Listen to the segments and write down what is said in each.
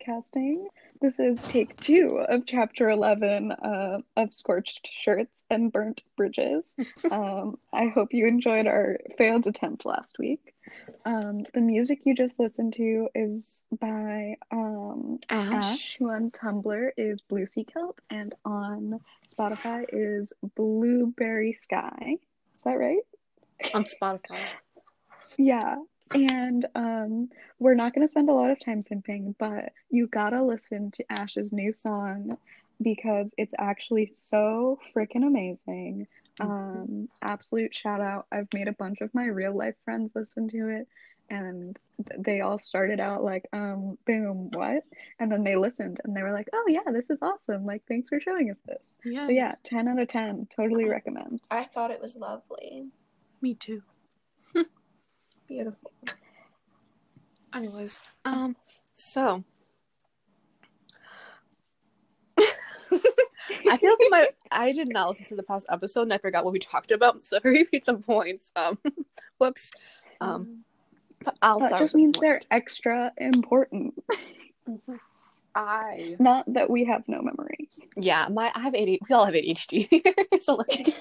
Podcasting. This is take two of chapter 11 uh, of Scorched Shirts and Burnt Bridges. Um, I hope you enjoyed our failed attempt last week. Um, the music you just listened to is by um, Ash, who on Tumblr is Blue Sea Kelp, and on Spotify is Blueberry Sky. Is that right? On Spotify. Yeah. And um, we're not going to spend a lot of time simping, but you gotta listen to Ash's new song because it's actually so freaking amazing. Um, absolute shout out. I've made a bunch of my real life friends listen to it, and they all started out like, um, boom, what? And then they listened and they were like, oh, yeah, this is awesome. Like, thanks for showing us this. Yeah. So, yeah, 10 out of 10. Totally recommend. I thought it was lovely. Me too. Beautiful. Anyways, um, so I feel like my I did not listen to the past episode and I forgot what we talked about, so if I repeat some points, um, whoops. Um, but I'll start. That start just with a means they're extra important. I Not that we have no memory. yeah, my I have ADHD. We all have ADHD. so like,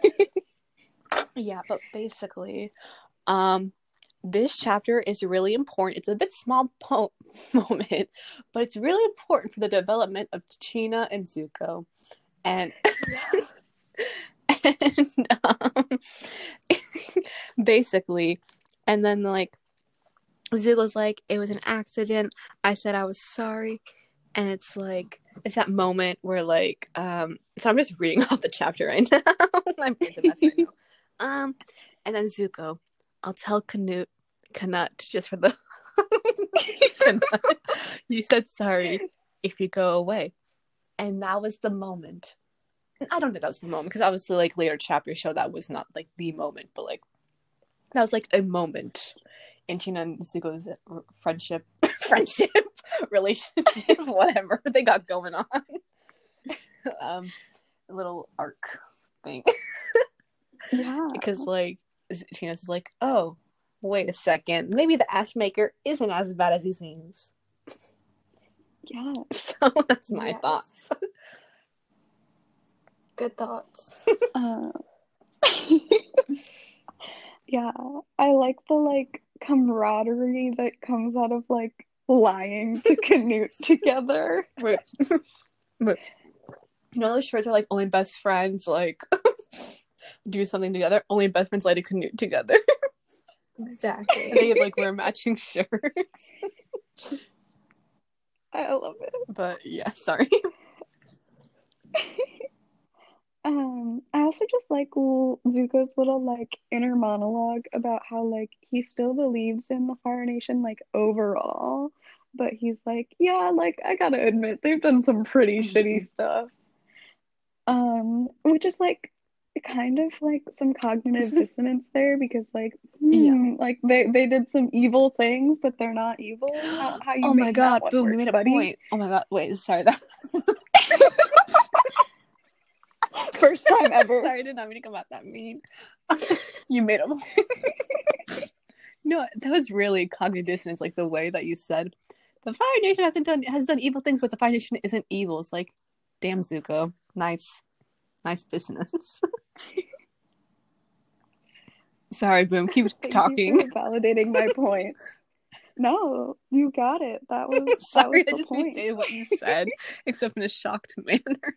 yeah, but basically, um, this chapter is really important. It's a bit small po- moment, but it's really important for the development of Chena and Zuko, and and um, basically, and then like Zuko's like, it was an accident. I said I was sorry, and it's like it's that moment where like um so I'm just reading off the chapter right now. My brain's a mess right now. Um and then Zuko, I'll tell Canute Canut just for the you said sorry if you go away. And that was the moment. And I don't think that was the moment because obviously like later chapter show that was not like the moment, but like that was like a moment in Chena and Zuko's friendship friendship relationship whatever they got going on um little arc thing Yeah. because like Chena's is like oh wait a second maybe the ash maker isn't as bad as he seems Yeah. so that's my Yes. thoughts Good thoughts. Uh, yeah. I like the like camaraderie that comes out of like lying to Canute together. wait wait you know those shirts are like only best friends like do something together only best friends like to canoe together Exactly. they like wear matching shirts I love it. but yeah sorry Um, I also just like l- Zuko's little like inner monologue about how like he still believes in the Fire Nation like overall, but he's like, yeah, like I gotta admit they've done some pretty shitty stuff. Um, which is like kind of like some cognitive dissonance there because like hmm, like they they did some evil things, but they're not evil. How, how you oh my god boom work, you made a buddy? point oh my god wait sorry that First time ever. Sorry, I did not mean to come out that mean. you made them. no, that was really cognitive dissonance. Like the way that you said, the Fire Nation hasn't done has done evil things, but the Fire Nation isn't evil. It's like, damn, Zuko, nice, nice dissonance. Sorry, Boom. Keep talking. validating my point. No, you got it. That was that Sorry, was I just point. restate what you said, except in a shocked manner.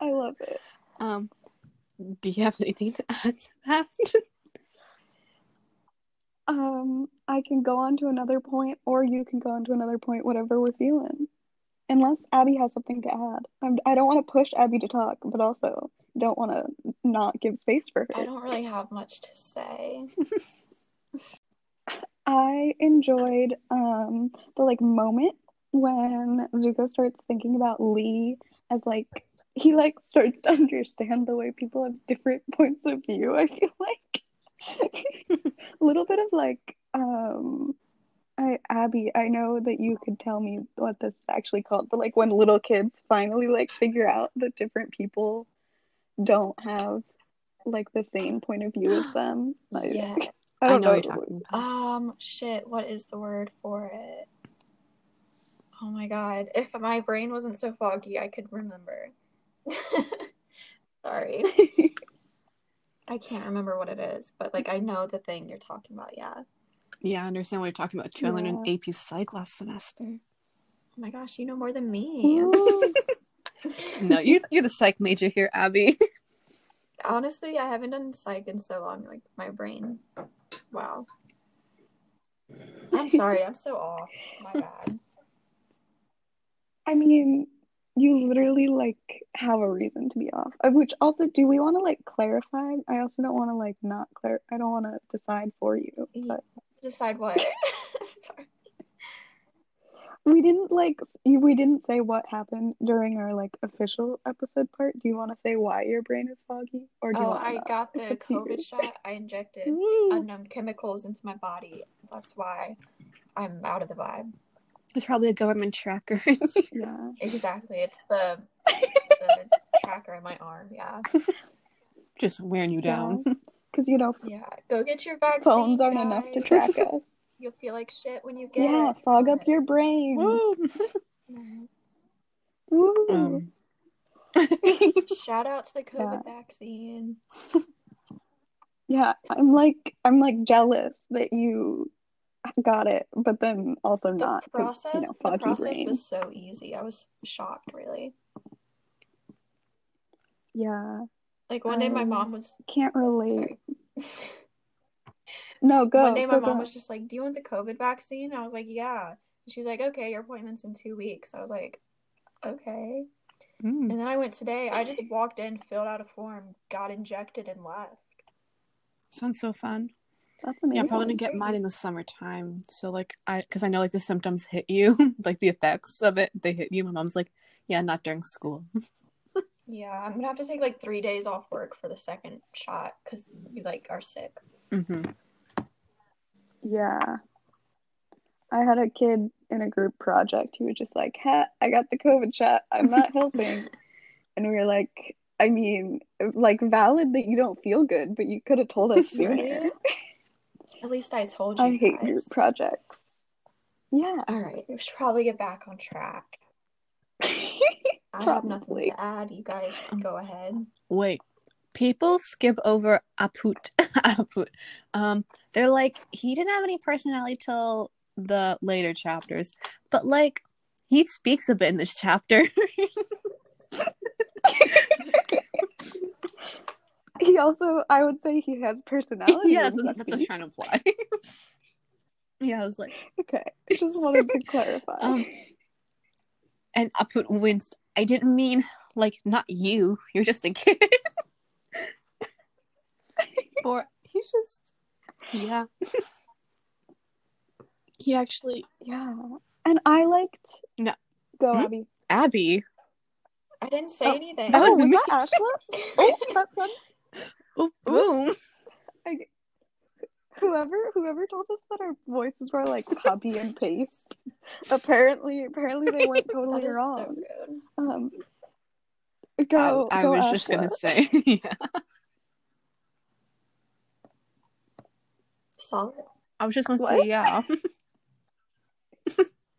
I love it. Um, do you have anything to add to that? Um, I can go on to another point, or you can go on to another point, whatever we're feeling. Unless Abby has something to add. I'm, I don't want to push Abby to talk, but also don't want to not give space for her. I don't really have much to say. I enjoyed um the like moment when Zuko starts thinking about Lee as like he like starts to understand the way people have different points of view. I feel like a little bit of like um I Abby, I know that you could tell me what this is actually called, but like when little kids finally like figure out that different people don't have like the same point of view as them. I, Yeah. I I, know know. what you're talking about. Um, shit, what is the word for it? Oh my god. If my brain wasn't so foggy, I could remember. Sorry. I can't remember what it is, but like I know the thing you're talking about, yeah. Yeah, I understand what you're talking about. Too. I learned an Yeah. AP Psych last semester. Oh my gosh, you know more than me. No, you're you're the psych major here, Abby. Honestly, I haven't done psych in so long. Like my brain. Wow. I'm sorry, I'm so off. My bad. I mean, you literally like have a reason to be off. Which also, do we want to like clarify? I also don't want to like not clear. I don't want to decide for you. But Decide what? sorry. we didn't like. We didn't say what happened during our like official episode part. Do you want to say why your brain is foggy, or do you Oh, want I got the It's up to you. COVID shot. I injected unknown chemicals into my body. That's why I'm out of the vibe. It's probably a government tracker. Yeah. Exactly. It's the, the tracker in my arm. Yeah. Just wearing you down. Because you know, Yeah. Go get your vaccine. phones aren't enough to track us. You'll feel like shit when you get Yeah, it. fog up your brain. Woo. Um, Shout out to the COVID Yeah. vaccine. Yeah, I'm like I'm like jealous that you got it, but then also not. The not 'cause, process, you know, the process brain. was so easy. I was shocked, really. Yeah, Like one day, my Um, mom was can't relate. sorry. No, go. One day, my go, mom go. was just like, "Do you want the COVID vaccine?" I was like, "Yeah." And she's like, "Okay, your appointment's in two weeks." I was like, "Okay." Mm. And then I went today. I just walked in, filled out a form, got injected, and left. Sounds so fun. That's Yeah. I'm probably gonna get great. mine in the summertime. So like I, because I know like the symptoms hit you, like the effects of it, they hit you. My mom's like, yeah, not during school. Yeah, I'm gonna have to take like three days off work for the second shot because we like are sick. hmm Yeah. I had a kid in a group project who was just like, "Ha, I got the COVID shot. I'm not helping." and we were like, I mean, like valid that you don't feel good, but you could have told us sooner. At least I told you I hate group projects. Yeah. All right, we should probably get back on track. I have nothing to add. You guys go ahead. Wait, people skip over Aput. Aput. Um, they're like he didn't have any personality till the later chapters, but like he speaks a bit in this chapter. He also, I would say, he has personality. yeah, that's when what, that's what I was trying to imply. yeah, I was like, Okay, just wanted to clarify. um, and Aput winced. I didn't mean like not you. You're just a kid. or he's just yeah. he actually yeah, and I liked. No. Go, Hmm? Abby. Abby. I didn't say Oh, anything. That oh, was was me. that Ashla? Oh, that's one. Oh, boom. Whoever whoever told us that our voices were like copy and paste. Apparently, apparently they weren't that totally is so wrong. good. Um, go. I, I go, was just gonna Ashla. say, yeah. Solid. I was just gonna What? say, yeah.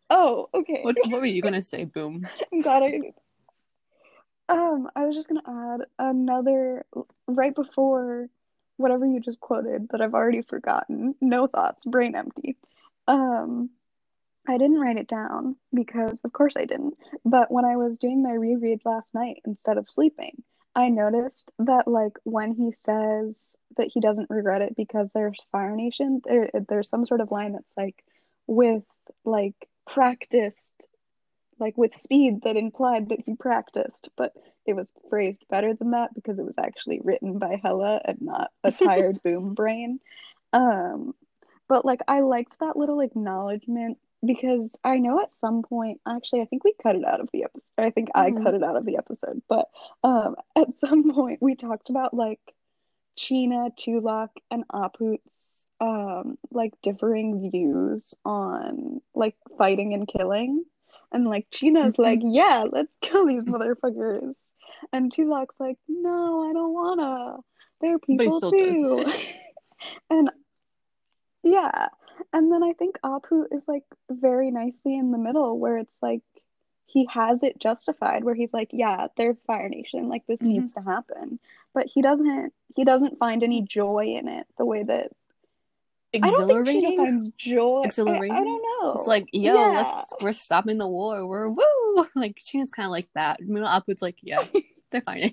Oh, okay. What, what were you gonna say, boom? I'm glad I. Um, I was just gonna add another right before whatever you just quoted that I've already forgotten. No thoughts, brain empty. Um, I didn't write it down because, of course, I didn't. But when I was doing my reread last night instead of sleeping, I noticed that like when he says that he doesn't regret it because there's Fire Nation, there there's some sort of line that's like with like practiced like with speed that implied that he practiced, but it was phrased better than that because it was actually written by Hella and not a tired boom brain. Um, but like I liked that little acknowledgement because I know at some point, actually, I think we cut it out of the episode. I think I Mhm. cut it out of the episode, but um, at some point we talked about like Chena, Tulak, and Aput's um like differing views on like fighting and killing. And like Chena's Mhm. like, yeah, let's kill these motherfuckers. And Tulak's like, no, I don't wanna. they're he people too. and yeah. And then I think Apu is like very nicely in the middle where it's like he has it justified where he's like, yeah, they're Fire Nation, like this Mhm. needs to happen. But he doesn't he doesn't find any joy in it the way that I don't think she Exhilarating. joy. I- Exhilarating? I, don't know. It's like, yo, Yeah. let's we're stopping the war. We're woo. Like Chena's kind of like that. Meanwhile, Apu's like, yeah, they're fine.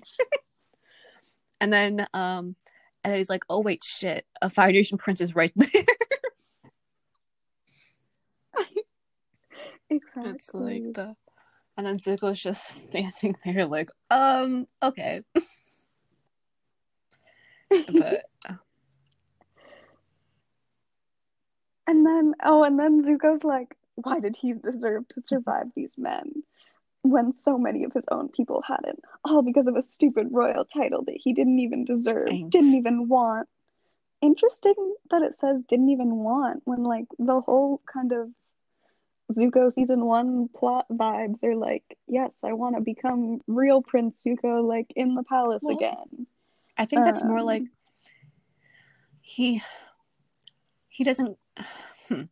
and then um, and he's like, oh wait, shit, a Fire Nation prince is right there. exactly. it's like the, and then Zuko's just standing there like, um, okay, but And then, oh, and then Zuko's like, why did he deserve to survive these men when so many of his own people hadn't? All because of a stupid royal title that he didn't even deserve, Thanks. didn't even want. Interesting that it says didn't even want when, like, the whole kind of Zuko season one plot vibes are like, yes, I want to become real Prince Zuko, like, in the palace Well, again. I think that's more Um, like he he doesn't hmm.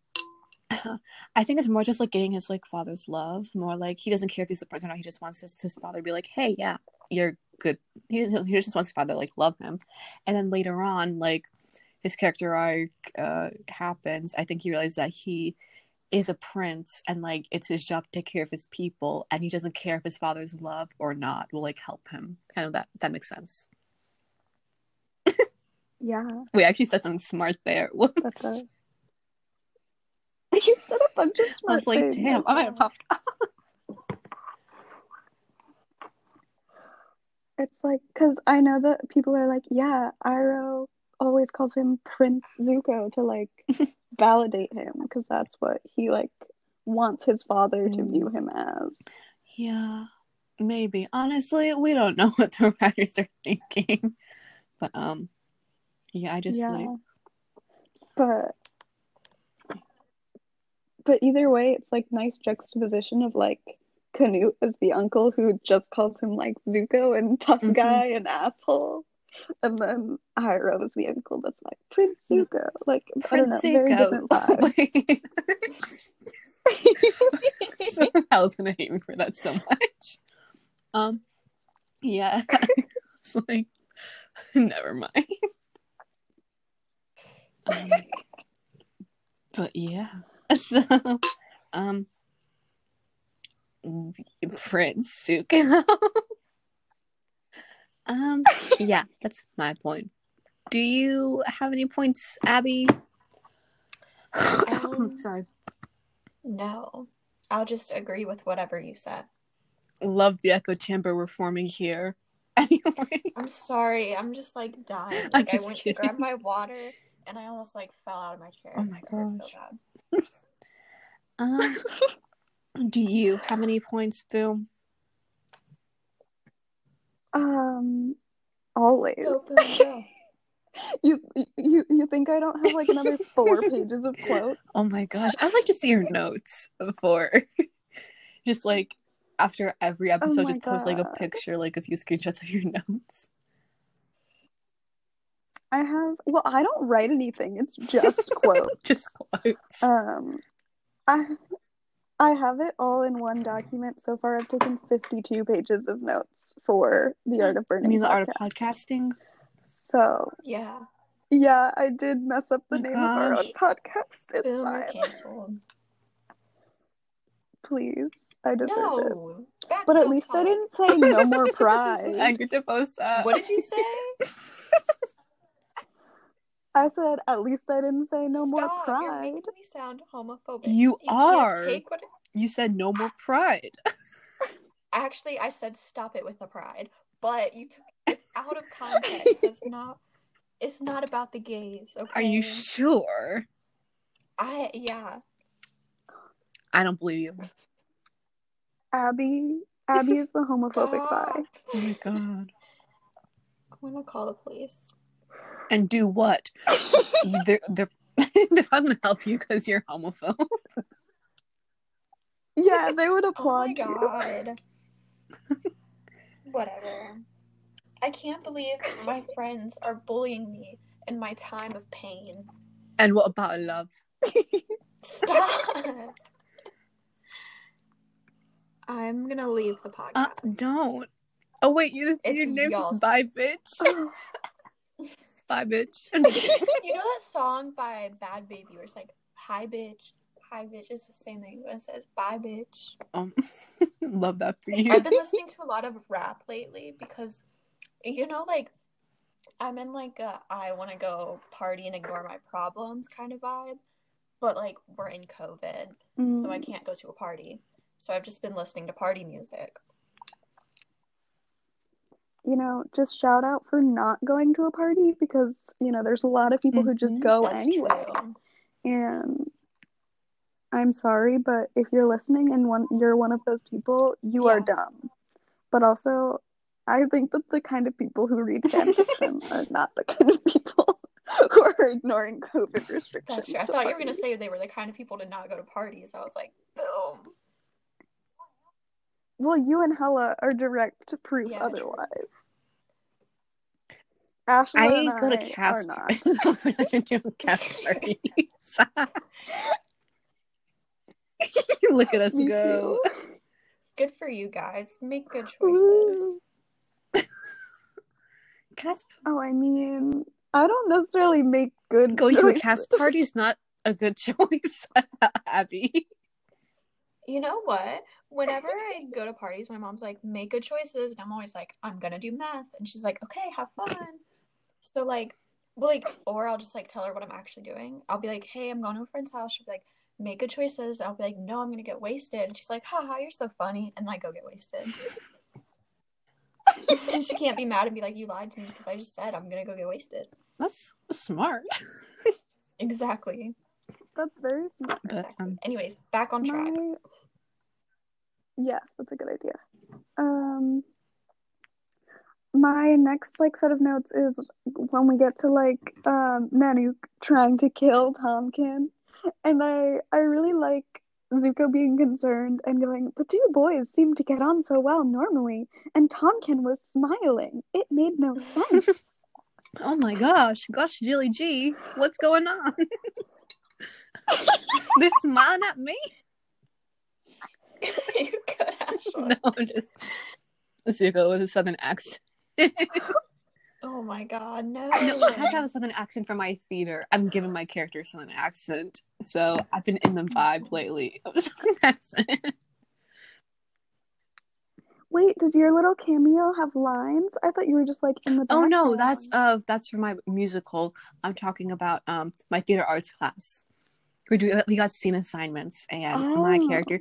I think it's more just like getting his like father's love. More like he doesn't care if he's a prince or not. He just wants his, his father to be like, "Hey, yeah, you're good." He he just wants his father to like love him, and then later on, like his character arc uh happens. I think he realizes that he is a prince and like it's his job to take care of his people, and he doesn't care if his father's love or not will like help him. Kind of that that makes sense. Yeah, We actually said something smart there. Whoops. that's a. You said a bunch of I was like, things. damn, I might have popped. It's like, because I know that people are like, yeah, Iroh always calls him Prince Zuko to like validate him because that's what he like wants his father to Mm. view him as. Yeah, maybe. Honestly, we don't know what the writers are thinking. But um, yeah, I just yeah. like But but either way, it's like nice juxtaposition of like Canute as the uncle who just calls him like Zuko and tough Mhm. guy and asshole. And then Iroh is the uncle that's like Prince Zuko. Like I don't Prince know, very Zuko. vibes. I was gonna hate me for that so much. Um, yeah, it's like never mind. Um, but yeah, so um, Prince Zuko. um, yeah, that's my point. Do you have any points, Abby? Um, Sorry. No. I'll just agree with whatever you said. love the echo chamber we're forming here. Anyway, I'm sorry. I'm just like dying. I'm Like I just went to grab my water and I almost like fell out of my chair. Oh my It hurt gosh. So bad. Um, do you have any points, Boom? Um, always. Go, boom, go. You you you think I don't have like another four pages of quotes? Oh my gosh, I'd like to see your notes before, just like after every episode, Oh my just post like a picture, like a few screenshots of your notes. I have well, I don't write anything. It's just quotes. just quotes. Um, I I have it all in one document. So far, I've taken 52 pages of notes for the Art of I Burning. mean, the art of podcasting. So Yeah. yeah, I did mess up the My name of our own podcast. It's Boom, you're fine. canceled. Please, I deserve it. No. Back But at self least I didn't say no more I pride. get to post that. What did you say? I said at least I didn't say no more Stop. You're pride. making me sound homophobic. You can't are. take what You said no more pride. Actually, I said stop it with the pride, but you took it's out of context. It's not. It's not about the gays. Okay. Are you sure? I yeah. I don't believe you. Abby, Abby is the homophobic guy. Oh my god. I'm gonna call the police. And do what? they're they're they're not gonna help you because you're homophobe. Yeah, they would Oh applaud my you. god. Whatever. I can't believe my friends are bullying me in my time of pain. And what about love? Stop. I'm gonna leave the podcast. Uh, don't. Oh wait, you, your name y'all's- is Bye Bitch. Bye Bitch. I'm just kidding. you know that song by Bhad Bhabie where it's like, "Hi bitch, hi bitch." It's the same thing, but it says "Bye bitch." um, love that for you. I've been listening to a lot of rap lately because, you know, like I'm in like a I want to go party and ignore my problems kind of vibe, but like we're in COVID, so I Mm. can't go to a party. So I've just been listening to party music. You know, just shout out for not going to a party because, you know, there's a lot of people who just Mhm. go That's anyway. true. And I'm sorry, but if you're listening and one you're one of those people, you are dumb. But also, I think that the kind of people who read fan fiction are not the kind of people who are ignoring COVID restrictions. That's true. I to thought you were gonna say they were the kind of people to not go to parties. I was like, boom. Well, you and Hella are direct proof Yeah, otherwise. Ashla I and go to I cast are not. I've been doing cast parties. Look at us Me go. too. Good for you guys. Make good choices. Cast Oh, I mean, I don't necessarily make good going to a cast party is not a good choice, Abby. You know what? Whenever I go to parties, my mom's like, make good choices. And I'm always like, I'm gonna do math. And she's like, okay, have fun. So, like, well, like, or I'll just like tell her what I'm actually doing. I'll be like, hey, I'm going to a friend's house. She'll be like, make good choices. I'll be like, no, I'm gonna get wasted. And she's like, haha, you're so funny. And I go get wasted. and she can't be mad and be like, you lied to me because I just said I'm gonna go get wasted. That's smart. Exactly. That's very smart. But um, Anyways, back on track. My... Yes, that's a good idea. Um, my next like set of notes is when we get to like um Nanook trying to kill Tomkin, and I I really like Zuko being concerned and going, the two boys seem to get on so well normally, and Tomkin was smiling. It made no sense. oh my gosh, gosh, Jilly G, what's going on? They're smiling at me. you could Ashla. No, I'm just Zuko with a southern accent. Oh my god, no. No, I have to have a southern accent for my theater. I'm giving my character a southern accent, so I've been in the vibe lately of southern accent. Wait, does your little cameo have lines? I thought you were just like in the Oh no, background. that's uh that's for my musical. I'm talking about um my theater arts class. We do we got scene assignments and my Oh. character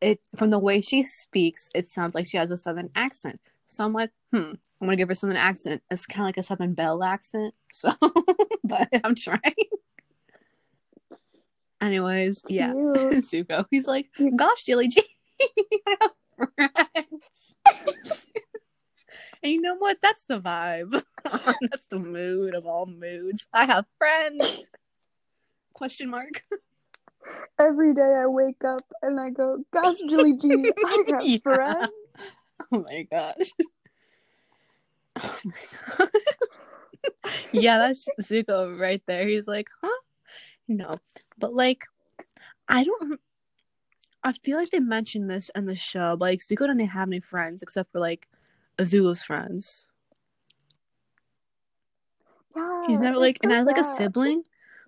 it from the way she speaks, it sounds like she has a southern accent. So I'm like, hmm, I'm gonna give her southern accent. It's kinda like a southern belle accent. So but I'm trying. Anyways, yeah. Zuko. He's like, gosh, Jilly G, I have friends. and you know what? That's the vibe. That's the mood of all moods. I have friends. Question mark. Every day I wake up and I go, Gosh, Julie G, I have Yeah. friends. Oh my gosh. Oh my god. yeah, that's Zuko right there. He's like, huh? No. But like, I don't I feel like they mentioned this in the show. but, Like Zuko doesn't have any friends except for like Azula's friends. Yeah, He's never like, so and as like a sibling,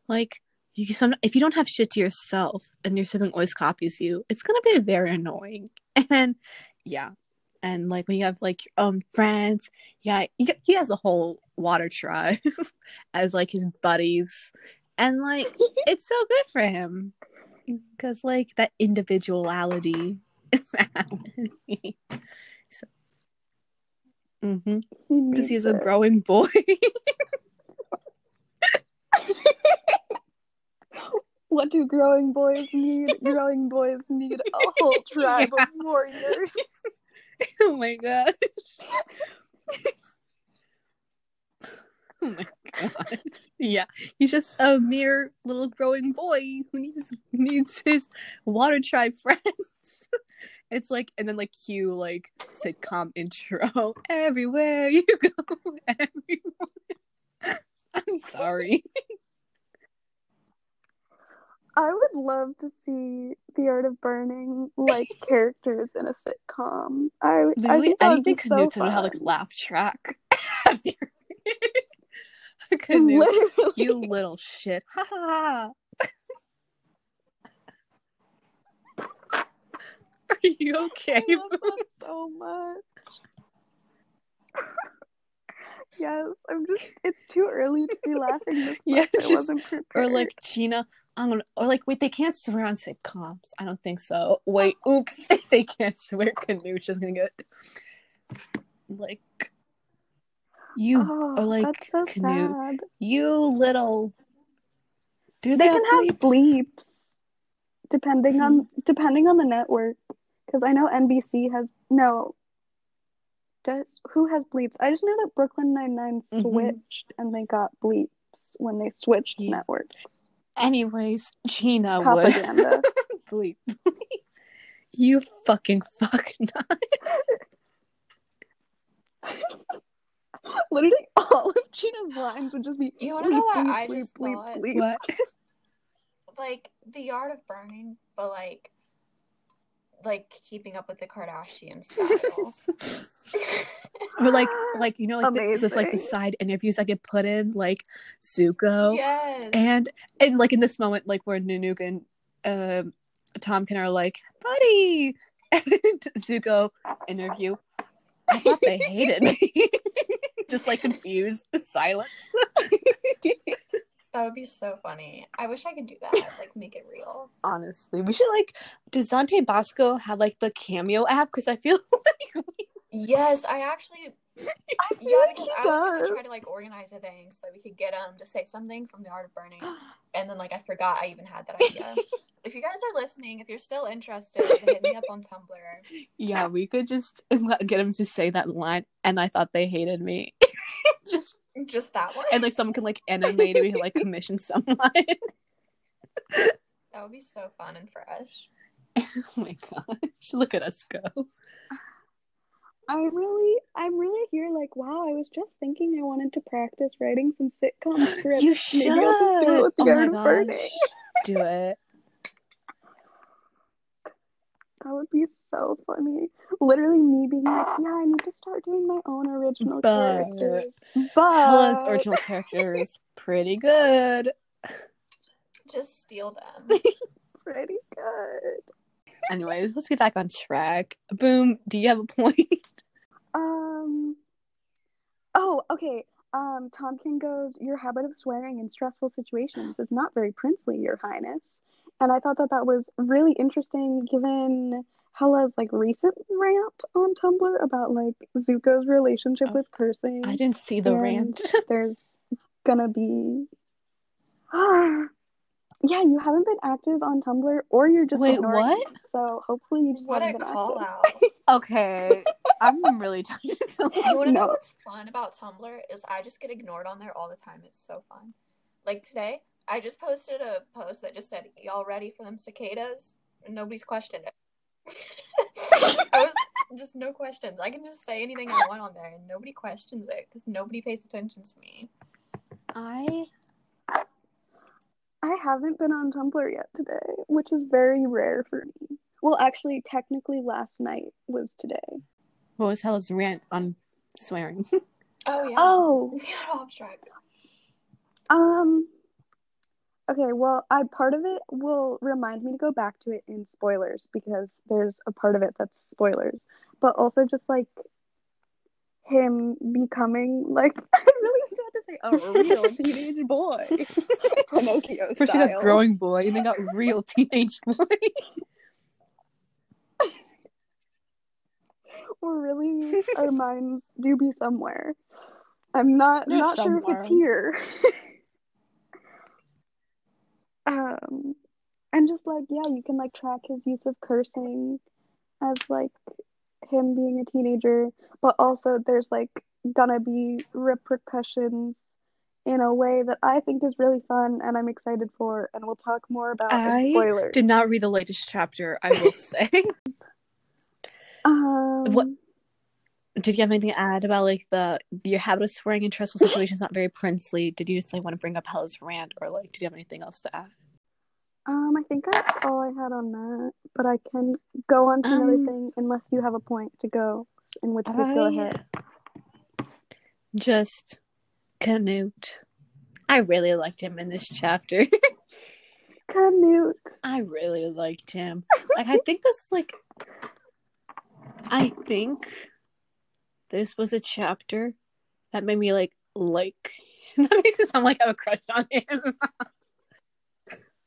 like you some if you don't have shit to yourself and your sibling always copies you, it's gonna be very annoying. And yeah, and like when you have like um friends, yeah, he, he has a whole water tribe as like his buddies, and like it's so good for him because like that individuality. so, mm-hmm. Because he's a growing boy. What do growing boys need? growing boys need a whole tribe Yeah. of warriors. oh my gosh. oh my god. Yeah, he's just a mere little growing boy who needs needs his water tribe friends. It's like, and then like cue like sitcom intro everywhere you go, everyone. I'm sorry. I would love to see The Art of Burning like characters in a sitcom. I, I think anything be so Canute would have like laugh track. Literally. you little shit. Ha ha ha. Are you okay? I love boo? that so much. Yes, I'm just. It's too early to be laughing this Yeah, much. I just- wasn't prepared. Or like Gina, I'm gonna or like wait, they can't swear on sitcoms. I don't think so. Wait, oops, they can't swear. Canute's just gonna get like you oh, or like so Canute. you little. Do They they, can have bleeps, depending on depending on the network. Because I know NBC has no. Does who has bleeps? I just know that Brooklyn Nine Nine Mhm. switched and they got bleeps when they switched Yeah. networks. Anyways, Gina would bleep. you fucking fuck nut. Literally, all of Gina's lines would just be. You wanna know what bleep, I bleep, just bleep, thought? bleep. What? Like the art of burning, but like like keeping up with the Kardashians. Or like, like you know, like the, this like the side interviews I could put in, like Zuko, yes. and and like in this moment, like where Nanook and um Tomkin are like, buddy, and Zuko interview. I thought they hated me. Just like confused silence. That would be so funny. I wish I could do that. Like make it real. Honestly, we should like. Does Dante Basco have like the cameo app? Because I feel like Yes, I actually I yeah because I was does. gonna try to like organize a thing so we could get um to say something from the art of burning, and then like I forgot I even had that idea. if you guys are listening, if you're still interested, hit me up on Tumblr. yeah, we could just get him to say that line. And I thought they hated me. just Just that one. and like someone can like animate it, like commission someone. that would be so fun and fresh. oh my gosh, look at us go. I really, I'm really here. Like, wow, I was just thinking I wanted to practice writing some sitcom scripts. You should. Maybe I'll just do it with the oh art my gosh, burning. do it. That would be so funny. Literally, me being like, yeah, I need to start doing my own original But- characters. But Hella's original character is pretty good. Just steal them. pretty good. Anyways, let's get back on track. Boom. Do you have a point? Um. Oh, okay. Um, Tomkin goes, Your habit of swearing in stressful situations is not very princely, Your Highness. And I thought that that was really interesting given Hella's like recent rant on Tumblr about like Zuko's relationship Oh, with cursing. I didn't see the rant. There's gonna be. yeah, you haven't been active on Tumblr, or you're just Wait, what? it. So hopefully you just What a haven't been call active. out. Okay, I'm really touched. You want to know what's fun about Tumblr is I just get ignored on there all the time. It's so fun. Like today, I just posted a post that just said, "Y'all ready for them cicadas?" And nobody's questioned it. I was just no questions. I can just say anything I want on there, and nobody questions it because nobody pays attention to me. I I haven't been on Tumblr yet today, which is very rare for me. Well, actually, technically, last night was today. what was Hella's rant on swearing? Oh yeah. Oh, We got off track. um, okay. Well, I part of it will remind me to go back to it in spoilers because there's a part of it that's spoilers, but also just like him becoming like I really was about to say a real teenage boy, Pinocchio First, style. got growing boy, and then got real teenage boy. We're really, our minds do be somewhere. I'm not not sure if it's here. Um, and just like yeah, you can like track his use of cursing as like him being a teenager, but also there's like gonna be repercussions in a way that I think is really fun and I'm excited for, and we'll talk more about I spoilers. Did not read the latest chapter. I will say. Um, What- Did you have anything to add about like the your habit of swearing in stressful situations not very princely? Did you just like want to bring up Hella's rant, or like did you have anything else to add? Um, I think that's all I had on that, but I can go on to another Um, thing unless you have a point to go, in which case go ahead. Just Canute. I really liked him in this chapter. Canute. I really liked him. Like I think this is like I think this was a chapter that made me like like that makes it sound like I have a crush on him.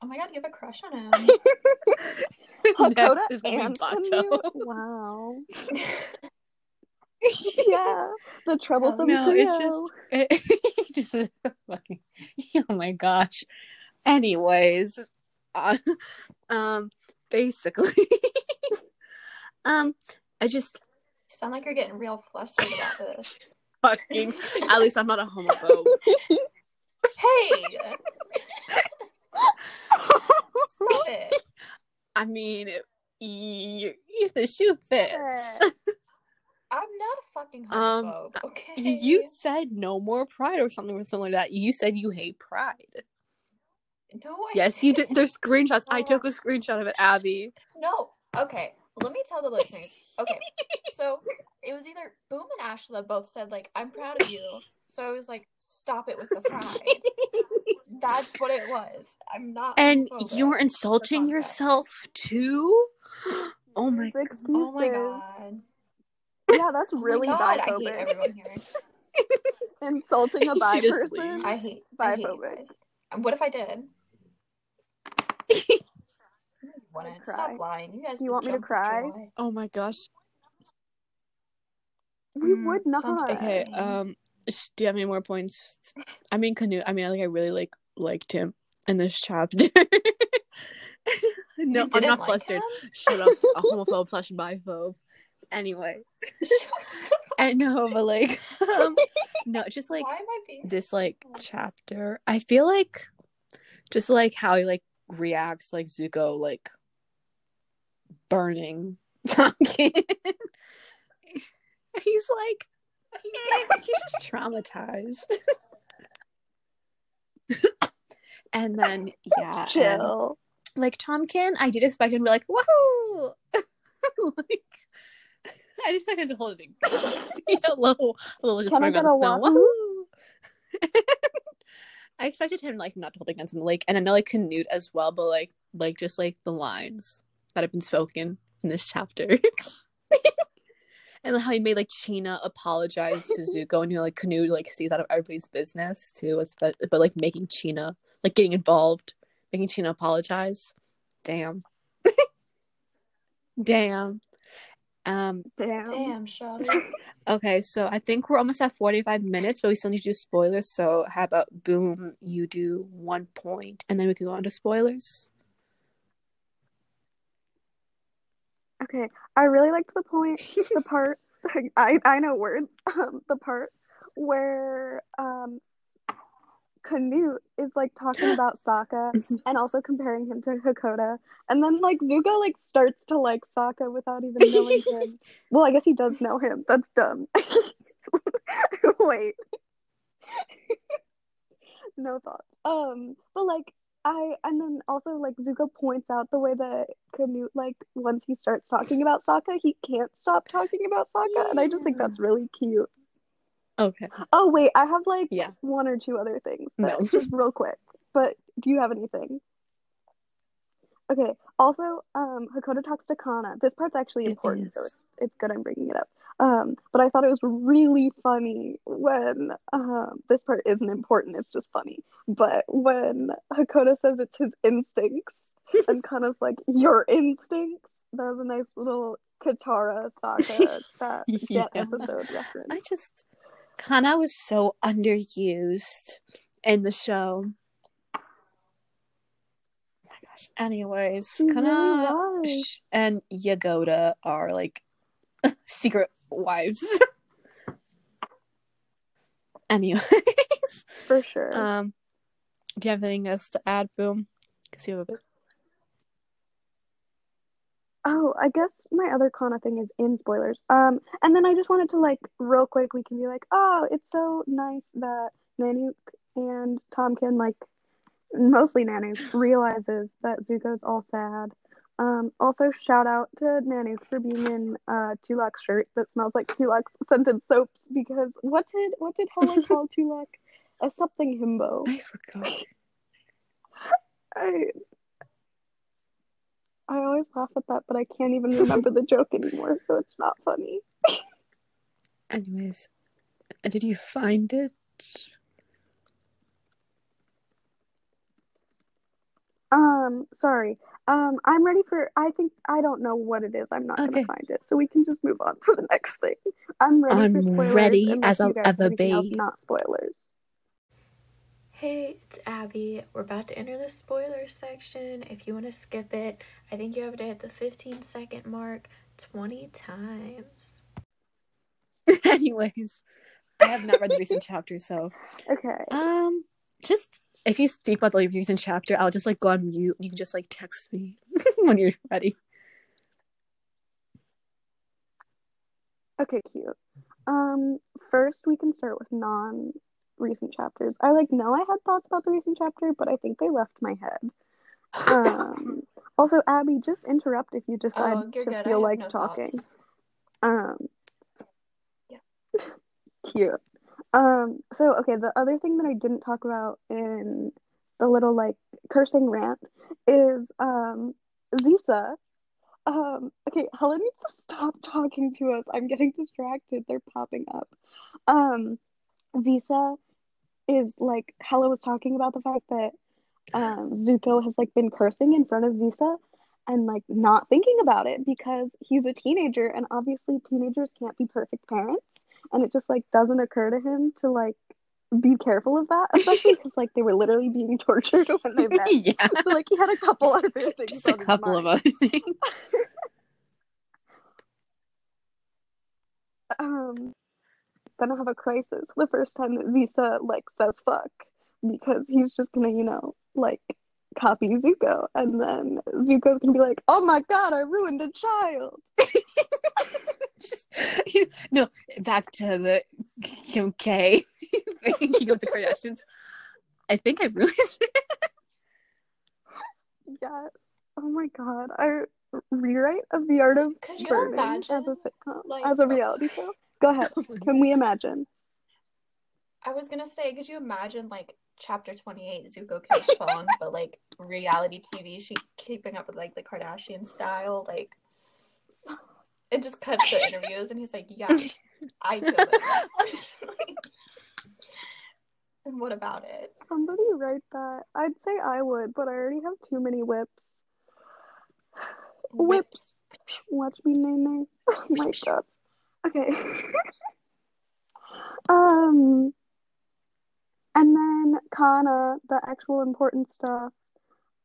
Oh my god, you have a crush on him. Hakoda Next is gonna and be Bato. Wow. Yeah, the troublesome No, trio. it's just it, just a fucking oh my gosh. Anyways, uh, um, basically, um, I just sound like you're getting real flustered about this. fucking at least I'm not a homophobe. Hey! Stop it. I mean, you, if the shoe fits. I'm not a fucking Um, homophobe, okay? You said no more pride or something or something like that. You said you hate pride. No, I Yes, you did. There's screenshots. I took a screenshot of it, Abby. No. Okay. Let me tell the listeners. Okay. So it was either Boom and Ashla both said like, "I'm proud of you." So I was like, "Stop it with the pride." That's what it was. I'm not. And you're insulting yourself too. Oh my. These excuses. Oh my god. Yeah, that's Oh my really god, I hate everyone here. Insulting a bi person. I hate. I hate you Biphobic. guys. And What if I did? You wouldn't. cry. Stop lying. You guys. Do you want me to cry? joy. Oh my gosh. We Mm, would not. sounds Okay. Okay. Um. sh- Do you have any more points? I mean, Canute. I mean, I think I really like liked him in this chapter. no, I'm didn't like flustered. him? Shut up, a homophobe slash biphobe. Anyway, I know, but like, um, no, just like Why am I being? this like chapter i feel like just like how he like reacts like zuko like burning Tomkin. he's like he's just traumatized and then yeah and, Chill. like Tomkin, I did expect him to be like, whoa! like, I just expected to hold it. You know, a little, a little just Can I on the snow. I expected him like not to hold against him, like, and I know like Canute as well, but like, like just like the lines that have been spoken in this chapter, and how he made like Chena apologize to Zuko, and you know like Canute like sees out of everybody's business too, espe- but like making Chena like getting involved, making Chena apologize. Damn. Damn. Um, Damn. Damn, Shawty. okay, so I think we're almost at 45 minutes, but we still need to do spoilers. So, how about boom, you do one point, and then we can go on to spoilers? Okay, I really liked the point, the part. I I know words. Um, the part where um, Canute is like talking about Sokka and also comparing him to Hakoda, and then like Zuko like starts to like Sokka without even knowing him. Well, I guess he does know him. That's dumb. Wait. no thoughts. Um, but like I and then also like Zuko points out the way that Canute like once he starts talking about Sokka, he can't stop talking about Sokka, and I just think that's really cute. Okay. Oh wait, I have like Yeah. one or two other things. No. just real quick. But do you have anything? Okay. Also, um, Hakoda talks to Kana. This part's actually It important, so it's it's good I'm bringing it up. Um, but I thought it was really funny when um this part isn't important. It's just funny. But when Hakoda says it's his instincts, and Kana's like your instincts. That was a nice little Katara Sokka that Yeah. episode reference. I just, Kana was so underused in the show. Oh my gosh. Anyways, He really Kana and Hakoda are like secret wives. Anyways, For sure. um, do you have anything else to add, Boom? Because you have a bit. Oh, I guess my other Kana thing is in spoilers. Um, and then I just wanted to like real quick we can be like, oh, it's so nice that Nanook and Tomkin like mostly Nanook realizes that Zuko's all sad. Um, also shout out to Nanook for being in uh Tulak's shirt that smells like Tulak's scented soaps because what did what did Helen call Tulak? A something himbo. I forgot. I I always laugh at that, but I can't even remember the joke anymore, so it's not funny. Anyways, did you find it? Um, sorry. Um, I'm ready for. I think I don't know what it is. I'm not Okay. gonna find it, so we can just move on to the next thing. I'm ready. I'm for ready as a- you guys as a have anything else. Not spoilers. Hey, it's Abby. We're about to enter the spoilers section. If you want to skip it, I think you have to hit the 15 second mark 20 times. Anyways, I have not read the recent chapter, so Okay. um, just if you speak about the recent chapter, I'll just like go on mute. and You can just like text me when you're ready. Okay, cute. Um, first we can start with non recent chapters. I like know I had thoughts about the recent chapter, but I think they left my head. Um, also, Abby, just interrupt if you decide Oh, to good. Feel like no talking. thoughts. Um, Yeah. cute. Um, so okay, the other thing that I didn't talk about in the little like cursing rant is um Zisa. Um, okay, Helen needs to stop talking to us. I'm getting distracted. They're popping up. Um, Zisa is like Hella was talking about the fact that um Zuko has like been cursing in front of Zisa and like not thinking about it because he's a teenager and obviously teenagers can't be perfect parents and it just like doesn't occur to him to like be careful of that especially because like they were literally being tortured when they met. Yeah, so like he had a couple other things just a couple of other things. um gonna have a crisis the first time that Zisa like says fuck because he's just gonna you know like copy Zuko and then Zuko's gonna be like oh my god I ruined a child. No, back to the Kim K thinking of the Kardashians. I think I ruined it. yes. Oh my god. I rewrite of the art of Could you burning imagine, as a sitcom like- as a reality show? Go ahead. Oh can we imagine? I was gonna say, could you imagine like chapter 28 Zuko kills Fong, but like reality TV, she keeping up with like the Kardashian style, like it just cuts the interviews and he's like, Yeah, I do it. and what about it? somebody write that I'd say I would but I already have too many whips Whips. Watch me, Nene. Oh my god. Okay. um, and then Kana, the actual important stuff.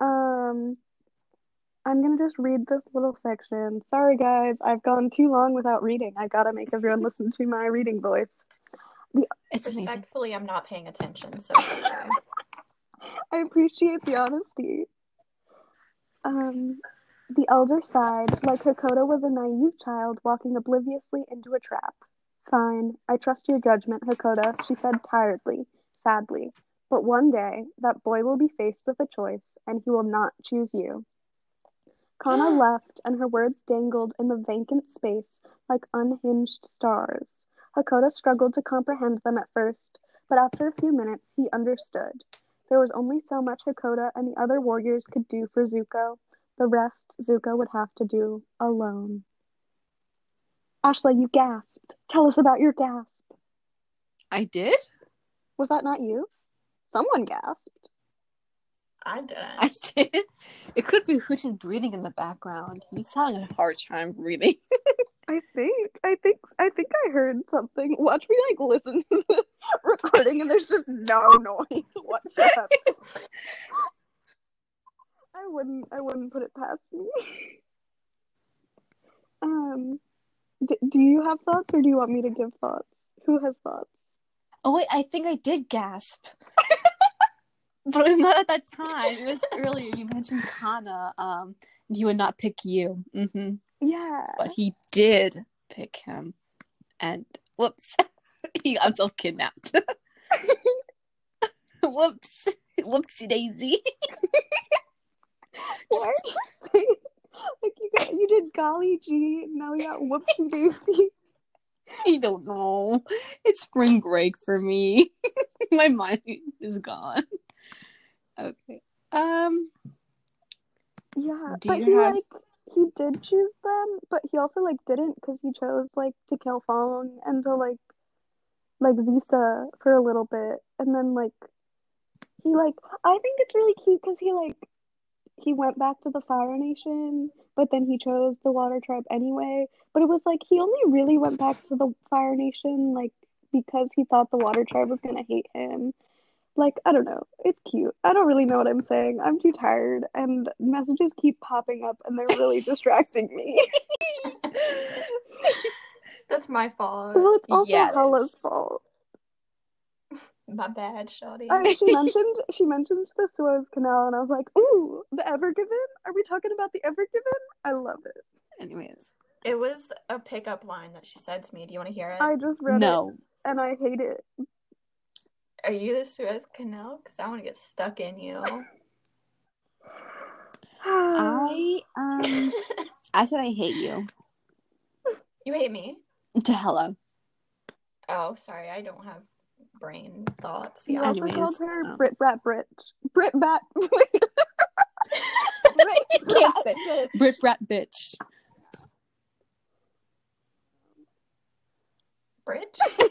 Um, I'm gonna just read this little section. Sorry, guys, I've gone too long without reading. I gotta make everyone listen to my reading voice. It's amazing. Respectfully, I'm not paying attention, so. I appreciate the honesty. Um, the elder sighed, like Hakoda was a naive child walking obliviously into a trap. Fine, I trust your judgment, Hakoda, she said tiredly, sadly. But one day, that boy will be faced with a choice, and he will not choose you. Kana left, and her words dangled in the vacant space like unhinged stars. Hakoda struggled to comprehend them at first, but after a few minutes, he understood. There was only so much Hakoda and the other warriors could do for Zuko. The rest Zuko would have to do alone. Ashla, you gasped. Tell us about your gasp. I did. Was that not you? Someone gasped. I didn't. I did. It could be Hooten breathing in the background. He's having a hard time breathing. I think, I think, I think I heard something. Watch me like listen to the recording, and there's just no noise whatsoever. I wouldn't, I wouldn't put it past me. um, d- do you have thoughts, or do you want me to give thoughts? Who has thoughts? Oh wait, I think I did gasp. but it was not at that time. It was earlier. You mentioned Kana. Um, he would not pick you. Mm-hmm. Yeah. But he did pick him. And whoops, he got himself kidnapped. whoops. Whoopsie daisy. Why are you saying like you got you did golly gee, now you got whoopsie daisy. I don't know. It's spring break for me. My mind is gone. Okay. Um Yeah, but he have- like he did choose them, but he also like didn't because he chose like to kill Fong and to like like Zisa for a little bit, and then like he like I think it's really cute because he like he went back to the Fire Nation, but then he chose the Water Tribe anyway. But it was like he only really went back to the Fire Nation like because he thought the Water Tribe was gonna hate him. Like, I don't know. It's cute. I don't really know what I'm saying. I'm too tired and messages keep popping up and they're really distracting me. That's my fault. well, it's also Yes. Hella's fault. My bad, Shawty. I she mentioned she mentioned the Suez Canal and I was like, ooh, the Ever Given? Are we talking about the Ever Given? I love it. anyways. It was a pickup line that she said to me. Do you want to hear it? I just read No. it and I hate it. Are you the Suez Canal? Because I want to get stuck in you. I um I said I hate you. you hate me? To hello. Oh, sorry. I don't have brain thoughts. You Yeah. also Anyways, called her um, Brit Brat Brit. Brit Bat. Can't say Brit brat bitch. Bridge?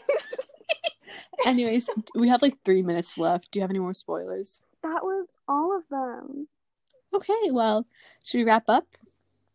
Anyways, we have like three minutes left. Do you have any more spoilers? That was all of them. Okay, well, should we wrap up?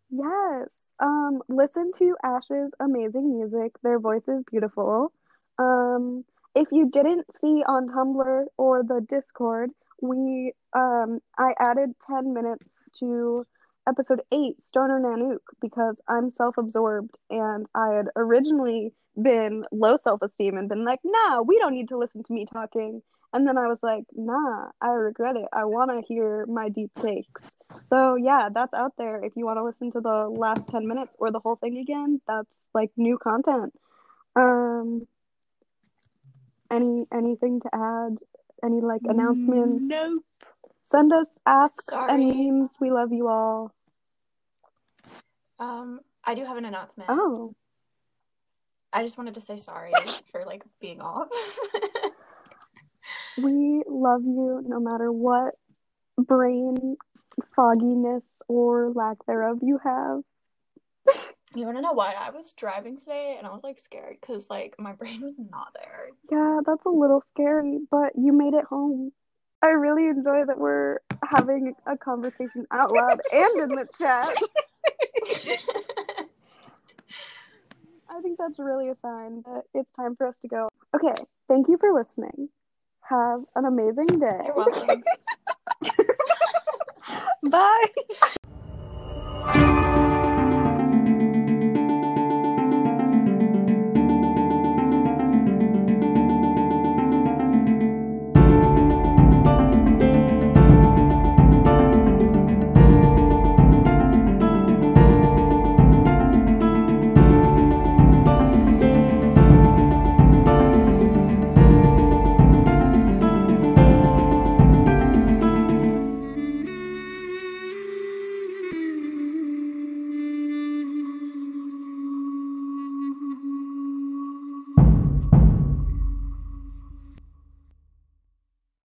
Yes. Um, listen to Ash's amazing music. Their voice is beautiful. Um, if you didn't see on Tumblr or the Discord, we um I added 10 minutes to episode 8, Stoner Nanook, because I'm self-absorbed and I had originally been low self-esteem and been like, nah, we don't need to listen to me talking. And then I was like, nah, I regret it. I want to hear my deep takes. So yeah, that's out there. If you want to listen to the last 10 minutes or the whole thing again, that's like new content. Um any anything to add? Any like announcements? Nope. Send us asks Sorry. and memes. We love you all. Um, I do have an announcement. Oh, I just wanted to say sorry for like being off. we love you no matter what brain fogginess or lack thereof you have. You want to know why? I was driving today and I was like scared because like my brain was not there. Yeah, that's a little scary, but you made it home. I really enjoy that we're having a conversation out loud and in the chat. I think that's really a sign that it's time for us to go. Okay, thank you for listening. Have an amazing day. You're welcome. Bye.